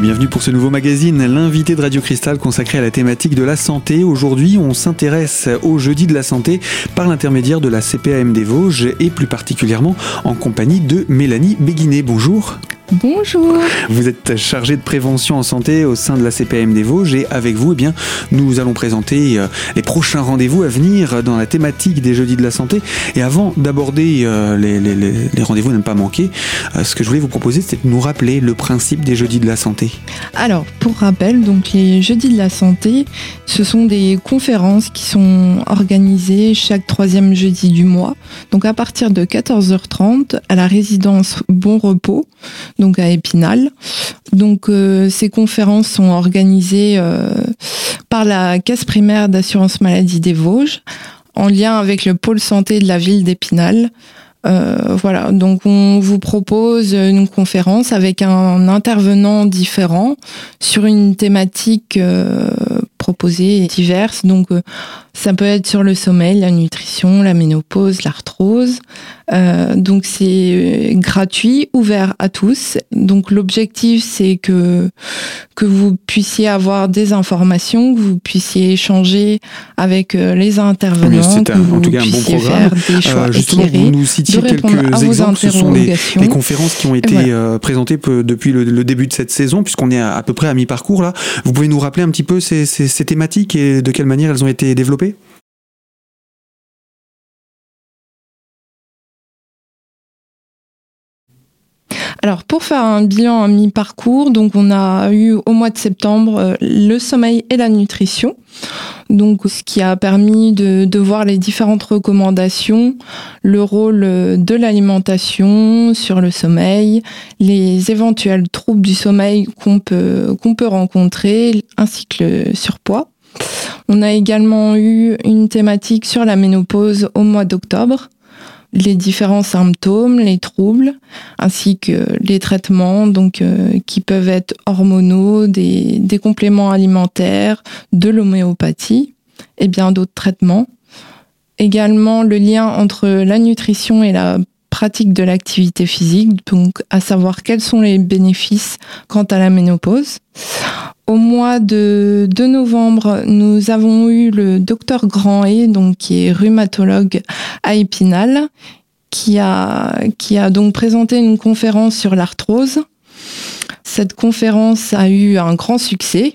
Bienvenue pour ce nouveau magazine, l'invité de Radio Cristal consacré à la thématique de la santé. Aujourd'hui, on s'intéresse au jeudi de la santé par l'intermédiaire de la CPAM des Vosges et plus particulièrement en compagnie de Mélanie Béguinet. Bonjour. Bonjour. Vous êtes chargé de prévention en santé au sein de la CPM des Vosges et avec vous, eh bien, nous allons présenter euh, les prochains rendez-vous à venir dans la thématique des jeudis de la santé. Et avant d'aborder euh, les, les, les rendez-vous à ne pas manquer, euh, ce que je voulais vous proposer, c'est de nous rappeler le principe des jeudis de la santé. Alors, pour rappel, donc les jeudis de la santé, ce sont des conférences qui sont organisées chaque troisième jeudi du mois. Donc à partir de 14h30 à la résidence Bon Repos donc à Épinal. Donc euh, ces conférences sont organisées euh, par la caisse primaire d'assurance maladie des Vosges en lien avec le pôle santé de la ville d'Épinal. Euh, voilà, donc on vous propose une conférence avec un intervenant différent sur une thématique euh, proposée diverse. Donc euh, ça peut être sur le sommeil, la nutrition, la ménopause, l'arthrose. Euh, donc c'est gratuit, ouvert à tous. Donc l'objectif c'est que que vous puissiez avoir des informations, que vous puissiez échanger avec euh, les intervenants, que vous en tout cas un bon programme. faire des choix Euh, justement, éclairés. vous nous citiez de quelques exemples. Ce sont les, conférences qui ont été euh, présentées depuis le, le début de cette saison, puisqu'on est à, à peu près à mi-parcours là. Vous pouvez nous rappeler un petit peu ces, ces- ces thématiques et de quelle manière elles ont été développées? Alors pour faire un bilan à mi-parcours, donc on a eu au mois de septembre euh, le sommeil et la nutrition. Donc ce qui a permis de, voir les différentes recommandations, le rôle euh, de l'alimentation sur le sommeil, les éventuels troubles du sommeil qu'on peut qu'on peut rencontrer ainsi que le surpoids. On a également eu une thématique sur la ménopause au mois d'octobre, les différents symptômes, les troubles ainsi que les traitements donc euh, qui peuvent être hormonaux, des, des compléments alimentaires, de l'homéopathie et bien d'autres traitements. Également le lien entre la nutrition et la pratique de l'activité physique, donc à savoir quels sont les bénéfices quant à la ménopause. Au mois de, de novembre, nous avons eu le docteur Grandet, donc qui est rhumatologue à Épinal, qui a, qui a donc présenté une conférence sur l'arthrose. Cette conférence a eu un grand succès.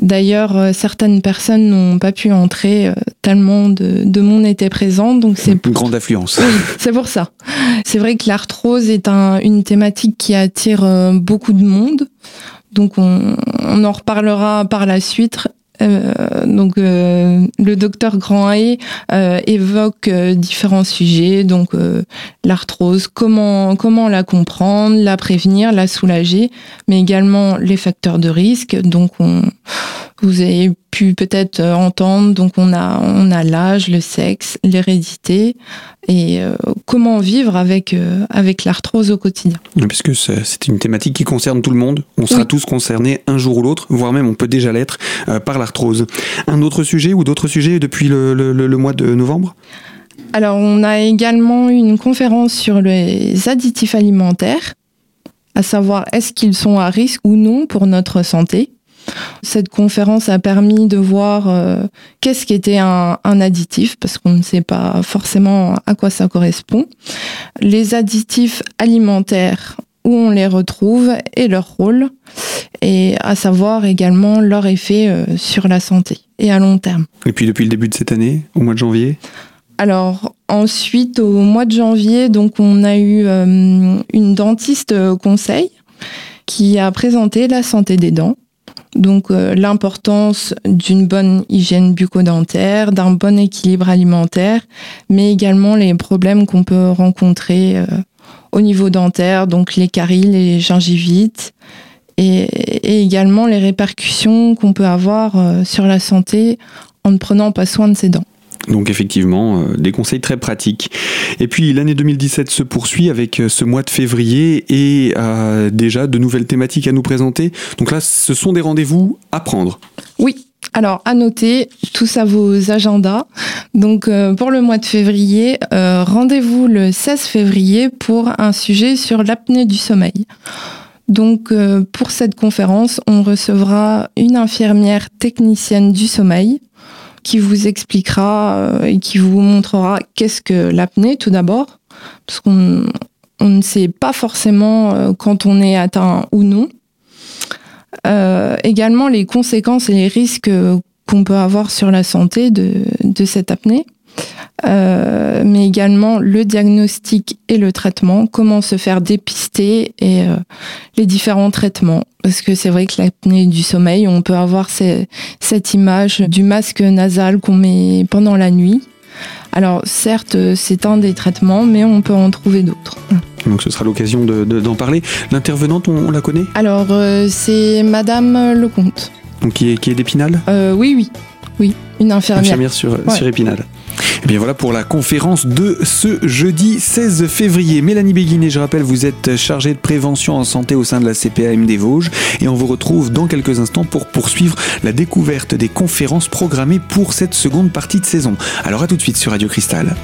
D'ailleurs, euh, certaines personnes n'ont pas pu entrer euh, tellement de, de monde était présent, donc c'est Une pour, grande affluence. oui, c'est pour ça. C'est vrai que l'arthrose est un- une thématique qui attire euh, beaucoup de monde, donc on, en reparlera par la suite. Euh, donc euh, le docteur Grandet euh, évoque euh, différents sujets, donc l'arthrose, comment comment la comprendre, la prévenir, la soulager, mais également les facteurs de risque. Donc on, vous avez pu peut-être euh, entendre, donc on a on a l'âge, le sexe, l'hérédité et euh, comment vivre avec euh, avec l'arthrose au quotidien. Puisque c'est c'est une thématique qui concerne tout le monde. On sera Oui. tous concernés un jour ou l'autre, voire même on peut déjà l'être par l'arthrose. Un autre sujet ou d'autres sujets depuis le, le- le- le mois de novembre? Alors, on a également eu une conférence sur les additifs alimentaires, à savoir est-ce qu'ils sont à risque ou non pour notre santé. Cette conférence a permis de voir euh, qu'est-ce qu'était un, un additif, parce qu'on ne sait pas forcément à quoi ça correspond. Les additifs alimentaires, où on les retrouve et leur rôle, et à savoir également leur effet euh, sur la santé et à long terme. Et puis depuis le début de cette année, au mois de janvier? Alors ensuite, au mois de janvier, donc on a eu euh, une dentiste conseil qui a présenté la santé des dents. Donc euh, l'importance d'une bonne hygiène bucco-dentaire, d'un bon équilibre alimentaire, mais également les problèmes qu'on peut rencontrer euh, au niveau dentaire, donc les caries, les gingivites, et, également les répercussions qu'on peut avoir euh, sur la santé en ne prenant pas soin de ses dents. Donc effectivement, euh, des conseils très pratiques. Et puis l'année 2017 se poursuit avec euh, ce mois de février et euh, déjà de nouvelles thématiques à nous présenter. Donc là, ce sont des rendez-vous à prendre. Oui. Alors, à noter tous à vos agendas. Donc, pour le mois de février, rendez-vous le 16 février pour un sujet sur l'apnée du sommeil. Donc pour cette conférence, on recevra une infirmière technicienne du sommeil qui vous expliquera euh, et qui vous montrera qu'est-ce que l'apnée tout d'abord, parce qu'on on ne sait pas forcément euh, quand on est atteint ou non. également les conséquences et les risques qu'on peut avoir sur la santé de cette apnée. Euh, mais également le diagnostic et le traitement, comment se faire dépister et euh, les différents traitements. Parce que c'est vrai que l'apnée du sommeil, on peut avoir cette image du masque nasal qu'on met pendant la nuit. Alors certes, c'est un des traitements, mais on peut en trouver d'autres. Donc ce sera l'occasion d'en parler. L'intervenante, on, la connaît? Alors euh, c'est Madame Lecomte. Donc qui est, qui est d'Épinal? Oui, oui. Oui, une infirmière. Infirmière sur, sur Épinal. Et eh bien voilà pour la conférence de ce jeudi 16 février. Mélanie Béguinet, je rappelle, vous êtes chargée de prévention en santé au sein de la CPAM des Vosges et on vous retrouve dans quelques instants pour poursuivre la découverte des conférences programmées pour cette seconde partie de saison. Alors à tout de suite sur Radio Cristal.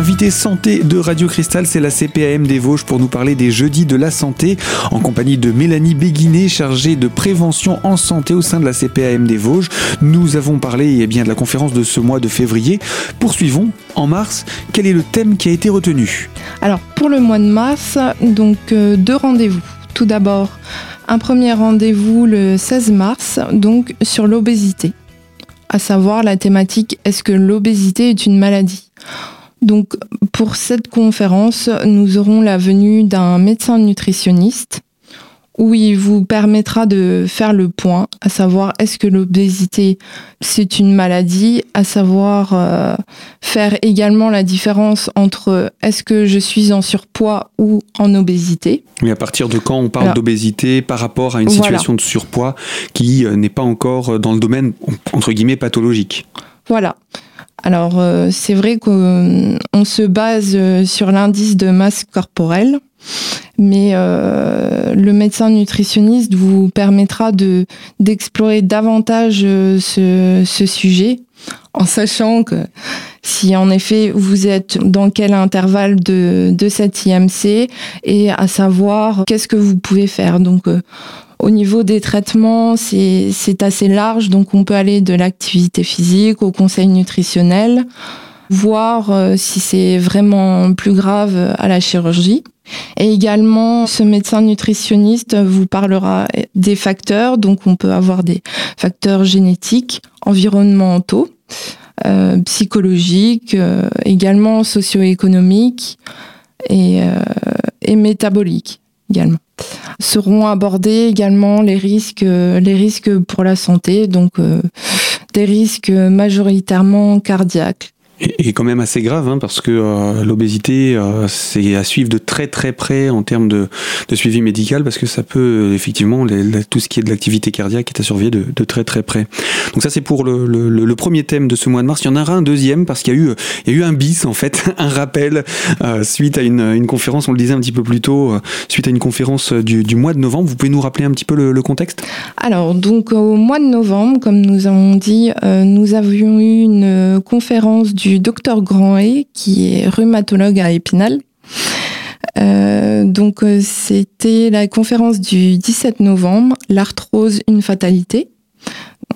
L'invité santé de Radio Cristal, c'est la CPAM des Vosges pour nous parler des jeudis de la santé, en compagnie de Mélanie Béguinet, chargée de prévention en santé au sein de la CPAM des Vosges. Nous avons parlé eh bien, de la conférence de ce mois de février. Poursuivons. En mars, quel est le thème qui a été retenu? Alors, pour le mois de mars, donc euh, deux rendez-vous. Tout d'abord, un premier rendez-vous le 16 mars, donc sur l'obésité, à savoir la thématique est-ce que l'obésité est une maladie? Donc pour cette conférence, nous aurons la venue d'un médecin nutritionniste où il vous permettra de faire le point, à savoir est-ce que l'obésité c'est une maladie, à savoir euh, faire également la différence entre est-ce que je suis en surpoids ou en obésité? Mais à partir de quand on parle d'obésité par rapport à une situation de surpoids qui euh, n'est pas encore dans le domaine entre guillemets pathologique? Voilà. Alors euh, c'est vrai qu'on se base euh, sur l'indice de masse corporelle, mais euh, le médecin nutritionniste vous permettra de d'explorer davantage ce, sujet en sachant que si en effet vous êtes dans quel intervalle de, de cette IMC et à savoir qu'est-ce que vous pouvez faire. Donc au niveau des traitements, c'est assez large, donc on peut aller de l'activité physique au conseil nutritionnel, voir euh, si c'est vraiment plus grave à la chirurgie. Et également, ce médecin nutritionniste vous parlera des facteurs, donc on peut avoir des facteurs génétiques, environnementaux, euh, psychologiques, euh, également socio-économiques et, et métaboliques également seront abordés également les risques, euh, les risques pour la santé, donc euh, des risques majoritairement cardiaques, et, quand même assez grave, hein, parce que euh, l'obésité, euh, c'est à suivre de très très près en termes de, suivi médical, parce que ça peut effectivement, tout ce qui est de l'activité cardiaque est à surveiller de, très très près. Donc ça c'est pour le, le, le, premier thème de ce mois de mars. Il y en aura un deuxième, parce qu'il y, a eu, un bis en fait, un rappel, euh, suite à une, conférence, on le disait un petit peu plus tôt, suite à une conférence du, du, mois de novembre. Vous pouvez nous rappeler un petit peu le, contexte? Alors donc au mois de novembre, comme nous avons dit, nous avions eu une conférence du docteur Grandet, qui est rhumatologue à Épinal. Euh, donc euh, c'était la conférence du 17 novembre, l'arthrose, une fatalité.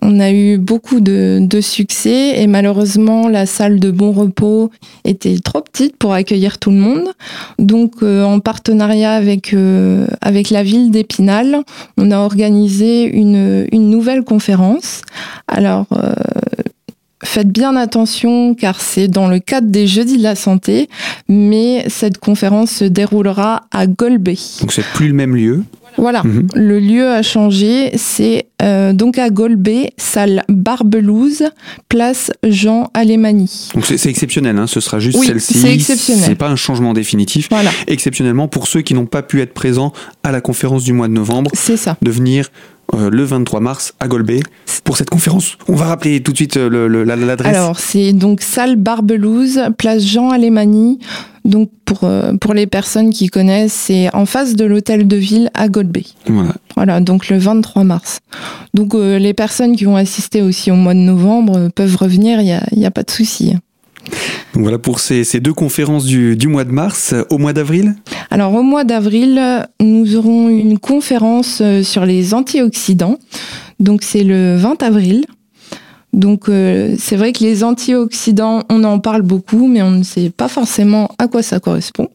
On a eu beaucoup de, succès et malheureusement la salle de bon repos était trop petite pour accueillir tout le monde. Donc euh, en partenariat avec, avec la ville d'Épinal, on a organisé une, une nouvelle conférence. Alors Faites bien attention car c'est dans le cadre des Jeudis de la Santé, mais cette conférence se déroulera à Golbet. Donc c'est plus le même lieu voilà, mhm. le lieu a changé. C'est euh, donc à Golbet, salle Barbelouze, place Jean Alémani. Donc c'est exceptionnel, hein, ce sera juste celle-ci. C'est exceptionnel. C'est pas un changement définitif. Voilà. Exceptionnellement, pour ceux qui n'ont pas pu être présents à la conférence du mois de novembre, ça. De venir euh, le 23 mars à Golbet pour cette conférence. On va rappeler tout de suite euh, l'adresse. Alors, c'est donc salle Barbelouze, place Jean Alémani. Donc pour, pour les personnes qui connaissent, c'est en face de l'hôtel de ville à Goldbay. Voilà. Voilà, donc le 23 mars. Donc les personnes qui ont assisté aussi au mois de novembre peuvent revenir, il n'y a, y a, pas de souci. Donc voilà pour ces, deux conférences du, mois de mars. Au mois d'avril? Alors au mois d'avril, nous aurons une conférence sur les antioxydants. Donc c'est le 20 avril. Donc euh, c'est vrai que les antioxydants, on en parle beaucoup, mais on ne sait pas forcément à quoi ça correspond.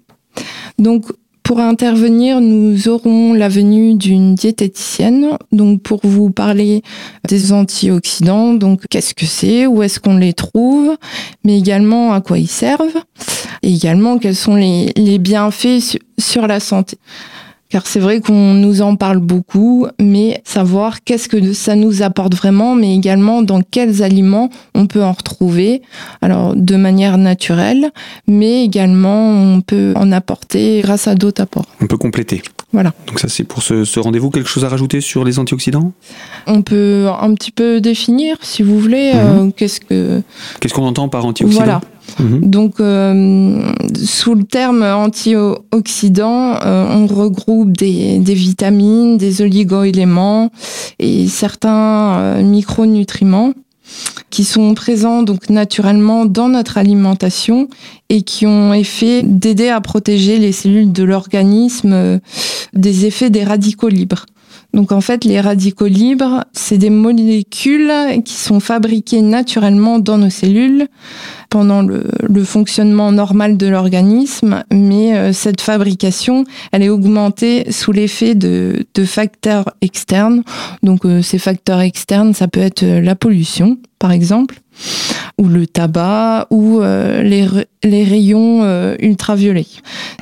Donc pour intervenir, nous aurons la venue d'une diététicienne, donc pour vous parler des antioxydants, donc qu'est-ce que c'est, où est-ce qu'on les trouve, mais également à quoi ils servent, et également quels sont les, les bienfaits sur la santé. Car c'est vrai qu'on nous en parle beaucoup, mais savoir qu'est-ce que ça nous apporte vraiment, mais également dans quels aliments on peut en retrouver. Alors de manière naturelle, mais également on peut en apporter grâce à d'autres apports. On peut compléter. Voilà. Donc ça c'est pour ce, ce rendez-vous. Quelque chose à rajouter sur les antioxydants? On peut un petit peu définir, si vous voulez, mmh. euh, qu'est-ce que... Qu'est-ce qu'on entend par antioxydant? Voilà. Mmh. Donc, euh, sous le terme antioxydant, euh, on regroupe des, des, vitamines, des oligo-éléments et certains euh, micronutriments qui sont présents donc naturellement dans notre alimentation et qui ont effet d'aider à protéger les cellules de l'organisme euh, des effets des radicaux libres. Donc en fait, les radicaux libres, c'est des molécules qui sont fabriquées naturellement dans nos cellules pendant le, le fonctionnement normal de l'organisme, mais euh, cette fabrication, elle est augmentée sous l'effet de, de, facteurs externes. Donc euh, ces facteurs externes, ça peut être la pollution, par exemple, ou le tabac, ou euh, les, rayons euh, ultraviolets.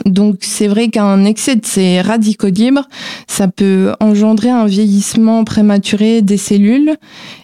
Donc c'est vrai qu'un excès de ces radicaux libres, ça peut engendrer un vieillissement prématuré des cellules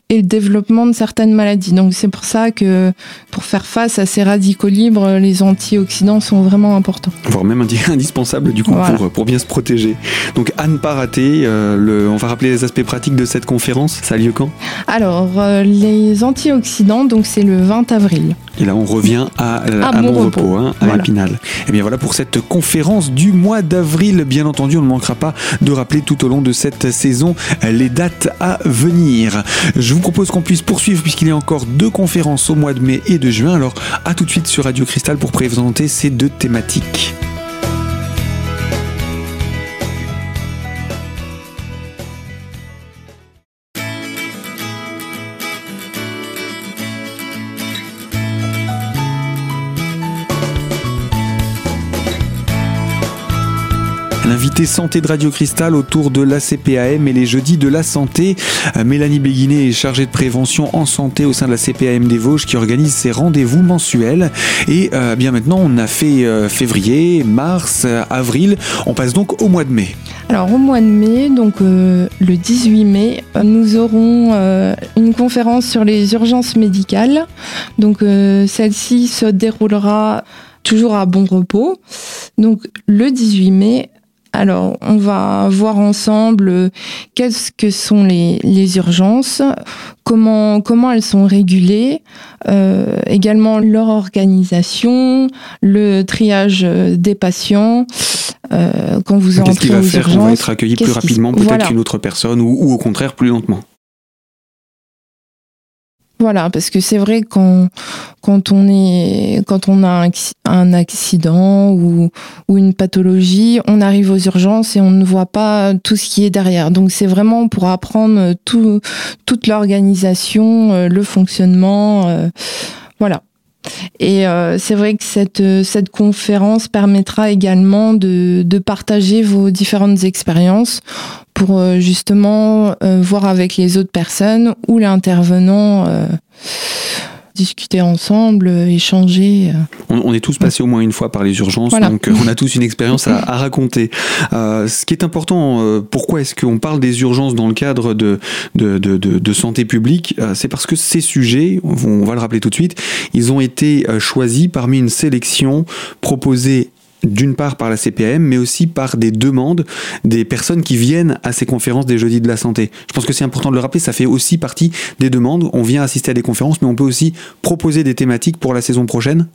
et le développement de certaines maladies. Donc c'est pour ça que pour faire face à ces radicaux libres, les antioxydants sont vraiment importants. Voire même indispensable du coup voilà. pour, pour bien se protéger. Donc à ne pas rater, euh, le, on va rappeler les aspects pratiques de cette conférence. Ça a lieu quand? Alors euh, les antioxydants, donc c'est le 20 avril. Et là on revient à, à, à mon repos, repos hein, à voilà. Épinal. Et bien voilà pour cette conférence du mois d'avril. Bien entendu, on ne manquera pas de rappeler tout au long de cette saison les dates à venir. Je vous propose qu'on puisse poursuivre puisqu'il y a encore deux conférences au mois de mai et de juin. Alors à tout de suite sur Radio Cristal pour présenter ces deux thématiques. Santé de Radio Cristal autour de l'ACPAM et les jeudis de la santé. Mélanie Béguinet est chargée de prévention en santé au sein de la CPAM des Vosges qui organise ses rendez-vous mensuels. Et euh, bien maintenant, on a fait euh, février, mars, avril. On passe donc au mois de mai. Alors au mois de mai, donc euh, le 18 mai, nous aurons euh, une conférence sur les urgences médicales. Donc euh, celle-ci se déroulera toujours à bon repos. Donc le 18 mai, alors, on va voir ensemble qu'est-ce que sont les, les, urgences, comment, comment elles sont régulées, euh, également leur organisation, le triage des patients. Euh, quand vous entrez Qu'est-ce qui va faire qu'on va être accueilli plus rapidement peut-être voilà. qu'une autre personne ou, ou au contraire plus lentement? Voilà, parce que c'est vrai quand quand on est quand on a un accident ou, ou une pathologie, on arrive aux urgences et on ne voit pas tout ce qui est derrière. Donc c'est vraiment pour apprendre tout toute l'organisation, le fonctionnement, euh, voilà. Et euh, c'est vrai que cette, cette conférence permettra également de, de partager vos différentes expériences pour euh, justement euh, voir avec les autres personnes ou l'intervenant euh, discuter ensemble, échanger. On, on, est tous passés au moins une fois par les urgences, voilà. donc on a tous une expérience à, à, raconter. Euh, ce qui est important, euh, pourquoi est-ce qu'on parle des urgences dans le cadre de, de, de, de santé publique euh, C'est parce que ces sujets, on va le rappeler tout de suite, ils ont été choisis parmi une sélection proposée d'une part par la CPM, mais aussi par des demandes des personnes qui viennent à ces conférences des jeudis de la santé. Je pense que c'est important de le rappeler, ça fait aussi partie des demandes. On vient assister à des conférences, mais on peut aussi proposer des thématiques pour la saison prochaine.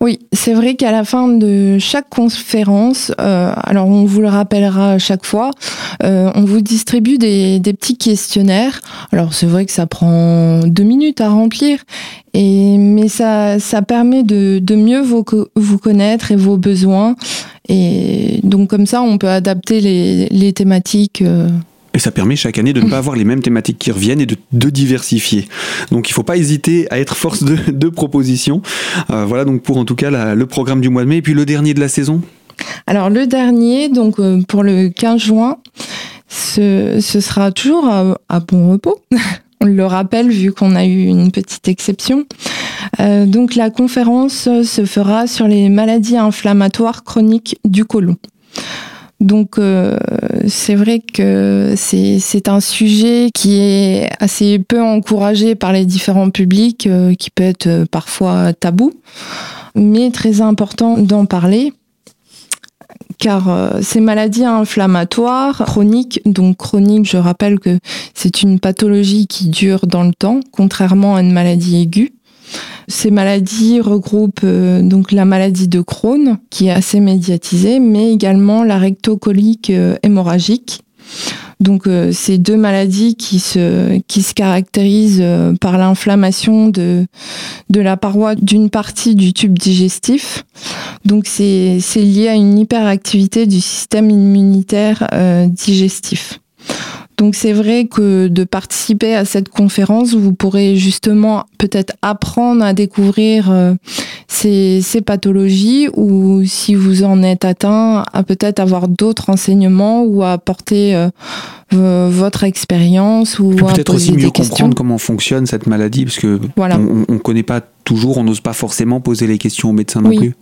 Oui, c'est vrai qu'à la fin de chaque conférence, euh, alors on vous le rappellera chaque fois, euh, on vous distribue des, petits questionnaires. Alors c'est vrai que ça prend deux minutes à remplir, et, mais ça, ça permet de, mieux vous, vous connaître et vos besoins. Et donc comme ça, on peut adapter les, thématiques. Euh, et ça permet chaque année de ne pas avoir les mêmes thématiques qui reviennent et de, diversifier. Donc il ne faut pas hésiter à être force de, proposition. Euh, voilà donc pour en tout cas le programme du mois de mai. Et puis le dernier de la saison? Alors le dernier, donc euh, pour le 15 juin, ce, sera toujours à, bon repos. On le rappelle vu qu'on a eu une petite exception. Euh, donc la conférence se fera sur les maladies inflammatoires chroniques du côlon. Donc euh, c'est vrai que c'est un sujet qui est assez peu encouragé par les différents publics, euh, qui peut être euh, parfois tabou, mais très important d'en parler car ces maladies inflammatoires chroniques, donc chronique, je rappelle que c'est une pathologie qui dure dans le temps, contrairement à une maladie aiguë. Ces maladies regroupent euh, donc la maladie de Crohn, qui est assez médiatisée, mais également la rectocolique euh, hémorragique. Donc euh, ces deux maladies qui se caractérisent par l'inflammation de de la paroi d'une partie du tube digestif. Donc c'est lié à une hyperactivité du système immunitaire digestif. Donc c'est vrai que de participer à cette conférence, vous pourrez justement peut-être apprendre à découvrir euh, ces, pathologies ou si vous en êtes atteint, à peut-être avoir d'autres enseignements ou à apporter euh, votre expérience ou peut-être aussi mieux comprendre comment fonctionne cette maladie parce que voilà. on, ne connaît pas toujours, on n'ose pas forcément poser les questions aux médecins non plus.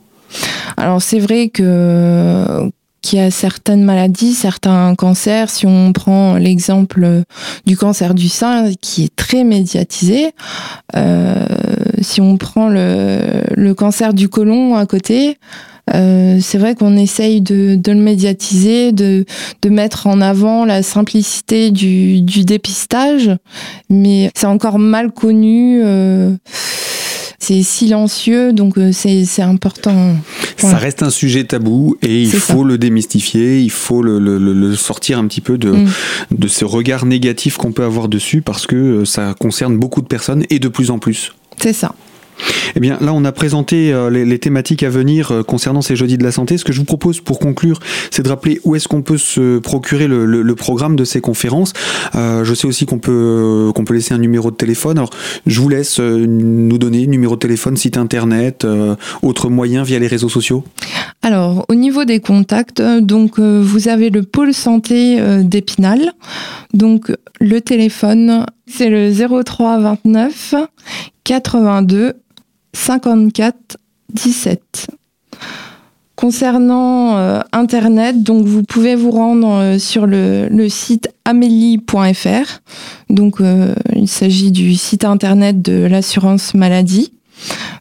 Alors c'est vrai que qu'il a certaines maladies, certains cancers. Si on prend l'exemple du cancer du sein, qui est très médiatisé, euh, si on prend le, cancer du côlon à côté, euh, c'est vrai qu'on essaye de, le médiatiser, de, mettre en avant la simplicité du, dépistage, mais c'est encore mal connu. Euh, c'est silencieux, donc euh, c'est important. Ça reste un sujet tabou et il faut le démystifier, il faut le, sortir un petit peu de, mm. de ce regard négatif qu'on peut avoir dessus parce que euh, ça concerne beaucoup de personnes et de plus en plus. C'est ça. Eh bien, là, on a présenté euh, les, thématiques à venir euh, concernant ces jeudis de la santé. Ce que je vous propose pour conclure, c'est de rappeler où est-ce qu'on peut se procurer le, programme de ces conférences. Euh, je sais aussi qu'on peut qu'on peut laisser un numéro de téléphone. Alors, je vous laisse nous donner numéro de téléphone, site internet, autres moyens via les réseaux sociaux. Alors, au niveau des contacts, donc vous avez le pôle santé d'Épinal. Donc, le téléphone, c'est le 03 29 82 54 17. Concernant euh, Internet, donc vous pouvez vous rendre euh, sur le, site amélie.fr. Donc euh, il s'agit du site Internet de l'assurance maladie.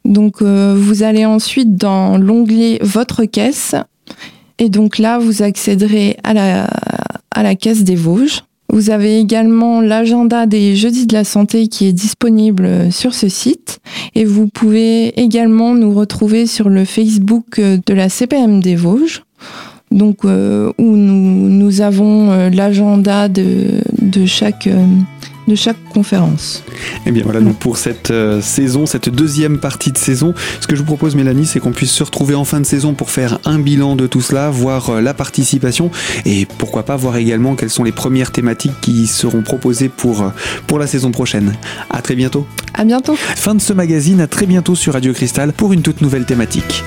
Donc vous allez ensuite dans l'onglet Votre caisse et donc là vous accéderez à la, à la caisse des Vosges. Vous avez également l'agenda des jeudis de la santé qui est disponible sur ce site et vous pouvez également nous retrouver sur le Facebook de la CPM des Vosges. Donc euh, où nous, avons euh, l'agenda de, chaque euh, de chaque conférence. Et eh bien voilà, donc pour cette euh, saison, cette deuxième partie de saison, ce que je vous propose Mélanie, c'est qu'on puisse se retrouver en fin de saison pour faire un bilan de tout cela, voir euh, la participation et pourquoi pas voir également quelles sont les premières thématiques qui seront proposées pour, euh, pour la saison prochaine. À très bientôt. À bientôt. Fin de ce magazine, à très bientôt sur Radio Cristal pour une toute nouvelle thématique.